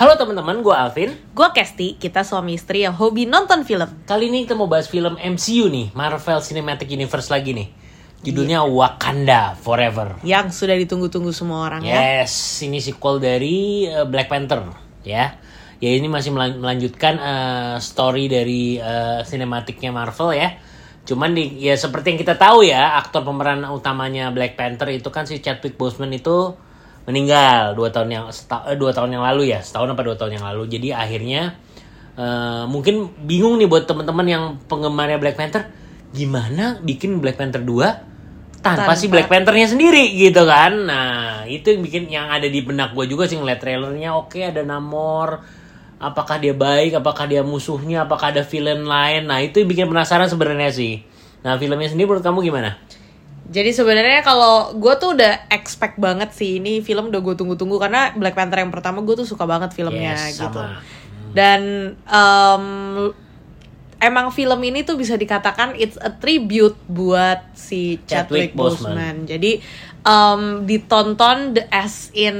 Halo teman-teman, gue Alvin. Gue Kesti, kita suami istri yang hobi nonton film. Kali ini kita mau bahas film MCU nih, Marvel Cinematic Universe lagi nih. Judulnya Wakanda Forever. Yang sudah ditunggu-tunggu semua orang ya. Yes, ini sequel dari uh, Black Panther ya. Ya ini masih melan- melanjutkan uh, story dari uh, sinematiknya Marvel ya. Cuman di ya seperti yang kita tahu ya, aktor pemeran utamanya Black Panther itu kan si Chadwick Boseman itu meninggal dua tahun yang seta- eh, dua tahun yang lalu ya, setahun apa dua tahun yang lalu. Jadi akhirnya uh, mungkin bingung nih buat teman-teman yang penggemarnya Black Panther, gimana bikin Black Panther 2 tanpa, si Tanpa. Black Panthernya sendiri gitu kan nah itu yang bikin yang ada di benak gue juga sih ngeliat trailernya oke ada Namor apakah dia baik apakah dia musuhnya apakah ada villain lain nah itu yang bikin penasaran sebenarnya sih nah filmnya sendiri menurut kamu gimana Jadi sebenarnya kalau gue tuh udah expect banget sih ini film udah gue tunggu-tunggu karena Black Panther yang pertama gue tuh suka banget filmnya Yes, gitu. sama. Dan em, emang film ini tuh bisa dikatakan it's a tribute buat si Chadwick Chadwick, Boseman. Boseman. Jadi em, ditonton the- as in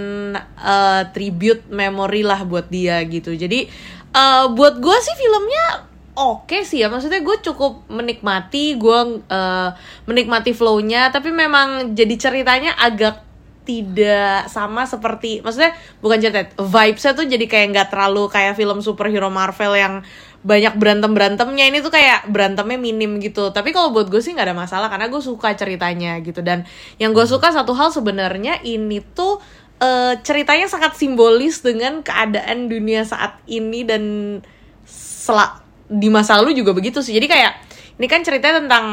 a tribute memory lah buat dia gitu. Jadi eh, buat gue sih filmnya oke sih ya. Maksudnya gue cukup menikmati, gue eh, menikmati flow-nya. Tapi memang jadi ceritanya agak tidak sama seperti maksudnya bukan cerita vibesnya tuh jadi kayak nggak terlalu kayak film superhero Marvel yang banyak berantem berantemnya ini tuh kayak berantemnya minim gitu tapi kalau buat gue sih nggak ada masalah karena gue suka ceritanya gitu dan yang gue suka satu hal sebenarnya ini tuh eh, ceritanya sangat simbolis dengan keadaan dunia saat ini dan sela di masa lalu juga begitu sih. Jadi kayak ini kan ceritanya tentang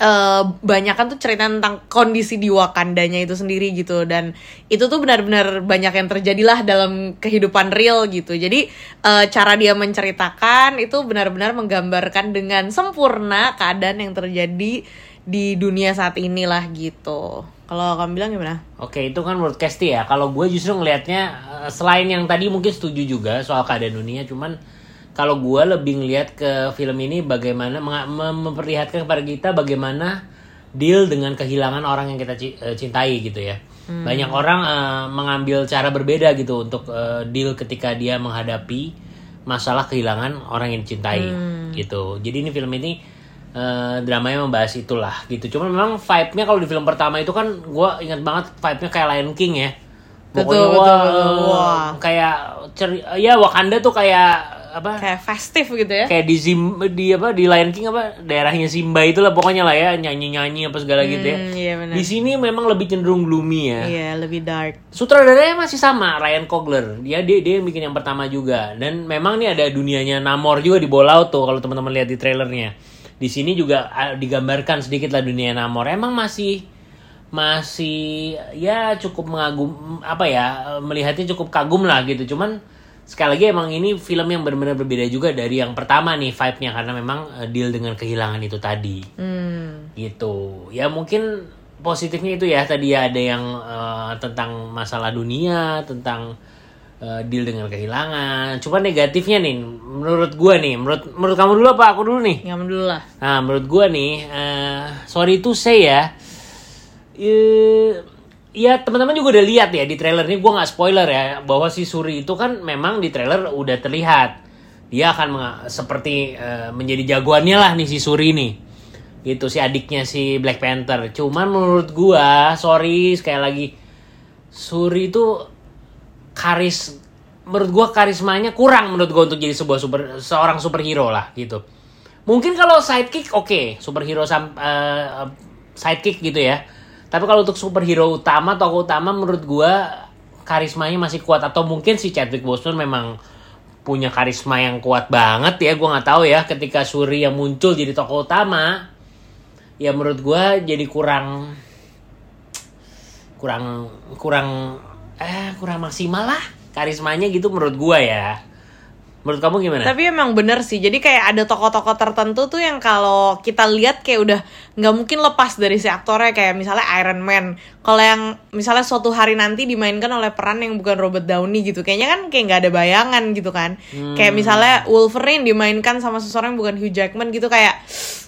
eh banyak kan tuh cerita tentang kondisi di Wakandanya itu sendiri gitu. Dan itu tuh benar-benar banyak yang terjadilah dalam kehidupan real gitu. Jadi eh, cara dia menceritakan itu benar-benar menggambarkan dengan sempurna keadaan yang terjadi di dunia saat inilah gitu. Kalau kamu bilang gimana? Oke itu kan menurut Kesti ya. Kalau gue justru ngelihatnya eh, selain yang tadi mungkin setuju juga soal keadaan dunia cuman kalau gue lebih ngelihat ke film ini bagaimana memperlihatkan kepada kita bagaimana deal dengan kehilangan orang yang kita eh, cintai gitu ya. Banyak orang eh, mengambil cara berbeda gitu untuk eh, deal ketika dia menghadapi masalah kehilangan orang yang dicintai gitu. Jadi ini film ini eh, dramanya membahas itulah gitu. Cuman memang vibe-nya kalau di film pertama itu kan gue ingat banget vibe-nya kayak Lion King ya. Pokoknya Betul, wah, betul, betul. Wah. kayak ceri ya Wakanda tuh kayak apa? Kayak festif gitu ya? kayak di Zim di apa di Lion King apa daerahnya Simba itulah pokoknya lah ya nyanyi nyanyi apa segala gitu ya. Hmm, iya benar. di sini memang lebih cenderung gloomy ya. Iya lebih dark. sutradaranya masih sama Ryan Coogler. Dia dia dia yang bikin yang pertama juga. Dan memang nih ada dunianya Namor juga di bawah laut tuh kalau teman-teman lihat di trailernya. Di sini juga digambarkan sedikit lah dunia Namor. Emang masih masih ya cukup mengagum apa ya melihatnya cukup kagum lah gitu. Cuman sekali lagi emang ini film yang benar-benar berbeda juga dari yang pertama nih vibe-nya karena memang eh, deal dengan kehilangan itu tadi. Hmm. gitu. Ya mungkin positifnya itu ya tadi ya ada yang eh, tentang masalah dunia tentang eh, deal dengan kehilangan. Cuma negatifnya nih menurut gua nih menurut menurut kamu dulu apa? Aku dulu nih. Yang dulu lah. nah menurut gua nih eh, sorry to say ya eh, ya teman-teman juga udah lihat ya di trailer ini. Gua nggak spoiler ya bahwa si Suri itu kan memang di trailer udah terlihat. Dia akan seperti eh, menjadi jagoannya lah nih si Suri nih gitu si adiknya si Black Panther. Cuman menurut gua sorry sekali lagi Suri itu karis menurut gua karismanya kurang menurut gua untuk jadi sebuah super seorang superhero lah gitu. Mungkin kalau sidekick oke. Superhero sam, eh, sidekick gitu ya tapi kalau untuk superhero utama tokoh utama menurut gua karismanya masih kuat. Atau mungkin si Chadwick Boseman memang punya karisma yang kuat banget ya gua nggak tahu ya. Ketika Suri yang muncul jadi tokoh utama ya menurut gua jadi kurang kurang kurang eh kurang maksimal lah karismanya gitu menurut gua ya Menurut kamu gimana? Tapi emang bener sih. Jadi kayak ada tokoh-tokoh tertentu tuh yang kalau kita lihat kayak udah nggak mungkin lepas dari si aktornya kayak misalnya Iron Man. Kalau yang misalnya suatu hari nanti dimainkan oleh peran yang bukan Robert Downey gitu, kayaknya kan kayak nggak ada bayangan gitu kan. Kayak misalnya Wolverine dimainkan sama seseorang yang bukan Hugh Jackman gitu kayak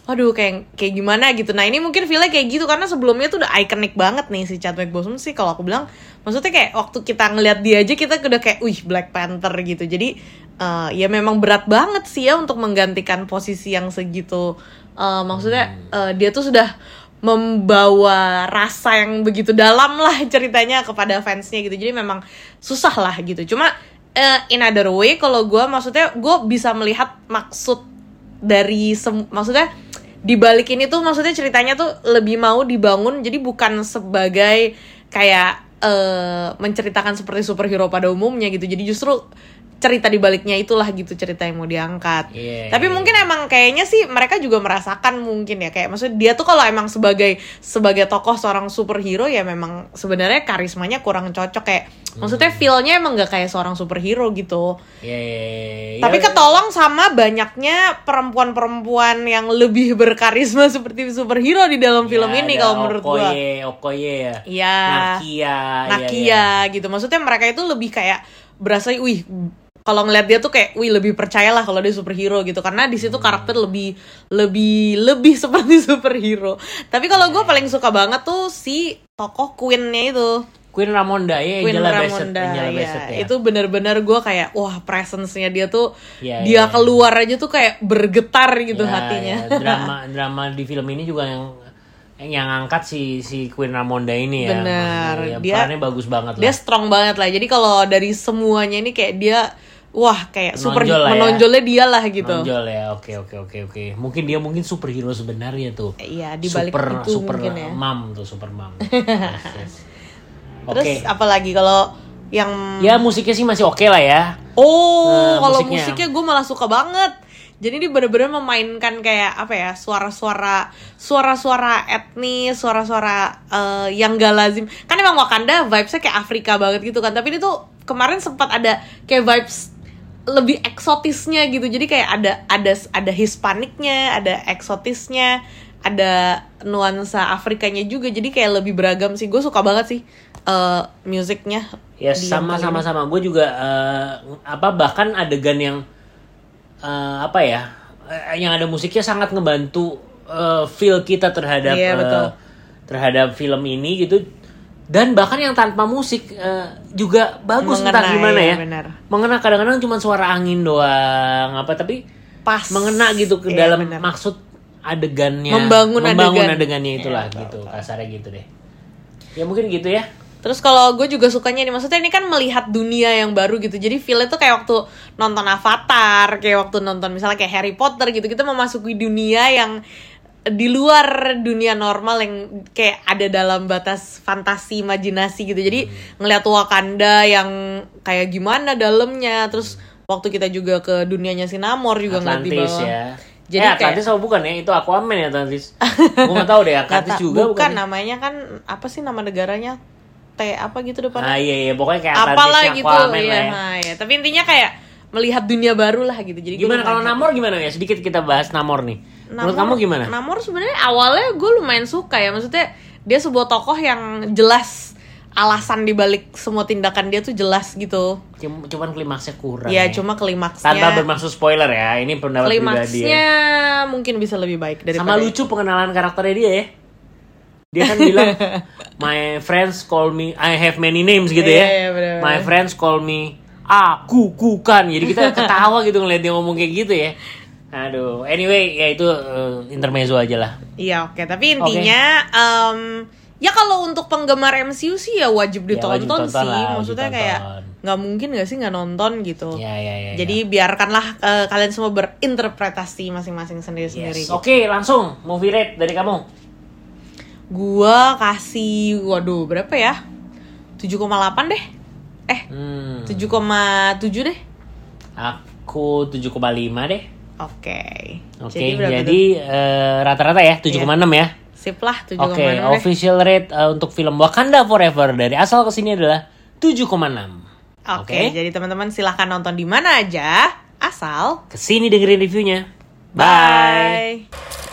aduh kayak kayak gimana gitu. Nah, ini mungkin feelnya kayak gitu karena sebelumnya tuh udah ikonik banget nih si Chadwick Boseman sih kalau aku bilang maksudnya kayak waktu kita ngeliat dia aja kita udah kayak wih Black Panther gitu. Jadi eh, ya memang berat banget sih ya untuk menggantikan posisi yang segitu. Eh, maksudnya eh, dia tuh sudah membawa rasa yang begitu dalam lah ceritanya kepada fansnya gitu. Jadi memang susah lah gitu. Cuma eh, in other way kalau gue maksudnya gue bisa melihat maksud dari sem maksudnya di balik ini tuh maksudnya ceritanya tuh lebih mau dibangun. Jadi bukan sebagai kayak eh, menceritakan seperti superhero pada umumnya gitu. Jadi justru cerita di baliknya itulah gitu cerita yang mau diangkat Iya, tapi iya. mungkin emang kayaknya sih mereka juga merasakan mungkin ya kayak maksudnya dia tuh kalau emang sebagai sebagai tokoh seorang superhero ya memang sebenarnya karismanya kurang cocok kayak maksudnya feelnya emang gak kayak seorang superhero gitu Ya, ya, ya, ya. tapi ketolong sama banyaknya perempuan-perempuan yang lebih berkarisma seperti superhero di dalam film Ya, ini kalau menurut gua. Okoye, Okoye ya. Iya. Nakia. Nakia iya, iya. gitu. Maksudnya mereka itu lebih kayak berasa wih kalau ngeliat dia tuh kayak wih lebih percayalah kalau dia superhero gitu karena di Hmm. situ karakter lebih lebih lebih seperti superhero. Tapi kalau Iya, gue paling suka banget tuh si tokoh Queen-nya itu. Queen Ramonda ya, Queen Ramonda Angela ya. Bassett ya. Itu bener-bener gue kayak wah presence-nya dia tuh Iya, dia iya. keluar aja tuh kayak bergetar gitu Ya, hatinya. ya. Drama drama di film ini juga yang yang angkat si si Queen Ramonda ini ya. Bener. Maksudnya Dia- perannya bagus banget dia lah. strong banget lah jadi kalau dari semuanya ini kayak dia wah kayak super lah ya. menonjolnya dia lah gitu Menonjol ya. Oke oke oke oke. Mungkin dia mungkin superhero sebenarnya tuh. Iya, di balik super, itu super mungkin ya. mam tuh super mam. Yes, yes. terus Oke. apalagi kalau yang Ya musiknya sih masih oke lah ya. oh Eh, kalau musiknya. musiknya, gue malah suka banget jadi dia bener-bener memainkan kayak apa ya suara-suara suara-suara etnis suara-suara eh, yang gak lazim. Kan emang Wakanda vibesnya kayak Afrika banget gitu kan. Tapi ini tuh kemarin sempat ada kayak vibes lebih eksotisnya gitu. Jadi kayak ada ada ada Hispaniknya ada eksotisnya ada nuansa Afrikanya juga. Jadi kayak lebih beragam sih. Gue suka banget sih eh musiknya Ya sama sama sama. Gue juga eh, apa bahkan adegan yang eh, apa ya eh, yang ada musiknya sangat ngebantu eh, feel kita terhadap Iya, eh, betul. terhadap film ini gitu dan bahkan yang tanpa musik eh, juga bagus Mengena, entah gimana iya, ya benar. mengena kadang-kadang cuma suara angin doang apa tapi pas mengena gitu ke Iya, dalam benar. maksud adegannya Membangun adegan. adegannya itulah Iya, gitu kasarnya gitu deh ya mungkin gitu ya Terus kalau gue juga sukanya nih, maksudnya ini kan melihat dunia yang baru gitu. Jadi feel tuh kayak waktu nonton Avatar, kayak waktu nonton misalnya kayak Harry Potter gitu. Kita memasuki dunia yang di luar dunia normal yang kayak ada dalam batas fantasi imajinasi gitu. Jadi ngelihat Wakanda yang kayak gimana dalamnya. Terus waktu kita juga ke dunianya Sinamor juga ngeliat di bawah. ya. Jadi eh, kayak- Atlantis apa bukan ya? Itu Aquaman ya Atlantis. Gue gak tahu deh Atlantis Nggak juga bukan, bukan. ya? namanya kan apa sih nama negaranya? T apa gitu depannya? Ah iya iya pokoknya kayak apalah gitu Aquaman ya, lah ya. nah, ya. tapi intinya kayak melihat dunia baru lah gitu jadi Gimana kalau Namor gimana ya? Sedikit kita bahas Namor nih. Menurut Namor- kamu gimana? Namor sebenarnya awalnya gue lumayan suka ya maksudnya dia sebuah tokoh yang jelas alasan dibalik semua tindakan dia tuh jelas gitu Cum- Cuman klimaksnya kurang. ya ya. cuma tanpa klimaksnya bermaksud spoiler ya. Ini pendapat pribadi klimaksnya ya. mungkin bisa lebih baik Sama daripada lucu pengenalan karakternya dia ya. Dia kan bilang my friends call me I have many names gitu Iya, ya. iya, bener-bener. My friends call me aku kukan. Jadi kita ketawa gitu ngeliat dia ngomong kayak gitu ya. Aduh, anyway ya itu eh, intermezzo aja lah. Iya oke, tapi intinya em, ya kalau untuk penggemar MCU sih ya wajib Ya, wajib ditonton tonton sih. lah, Maksudnya tonton. kayak nggak mungkin gak sih nggak nonton gitu. Ya ya ya. Jadi biarkanlah eh, kalian semua berinterpretasi masing-masing sendiri-sendiri. Yes. Oke, langsung movie rate dari kamu. Gua kasih waduh berapa ya? 7,8 deh. Eh, Hmm. 7,7 deh. Aku 7,5 deh. Oke. Oke, Jadi berapa jadi eh, rata-rata ya 7,6 ya. sip lah 7,6 Oke, deh. official rate eh, untuk film Wakanda Forever dari asal ke sini adalah 7,6. Oke, jadi teman-teman silahkan nonton di mana aja, asal Ke sini dengerin reviewnya. Bye. Bye.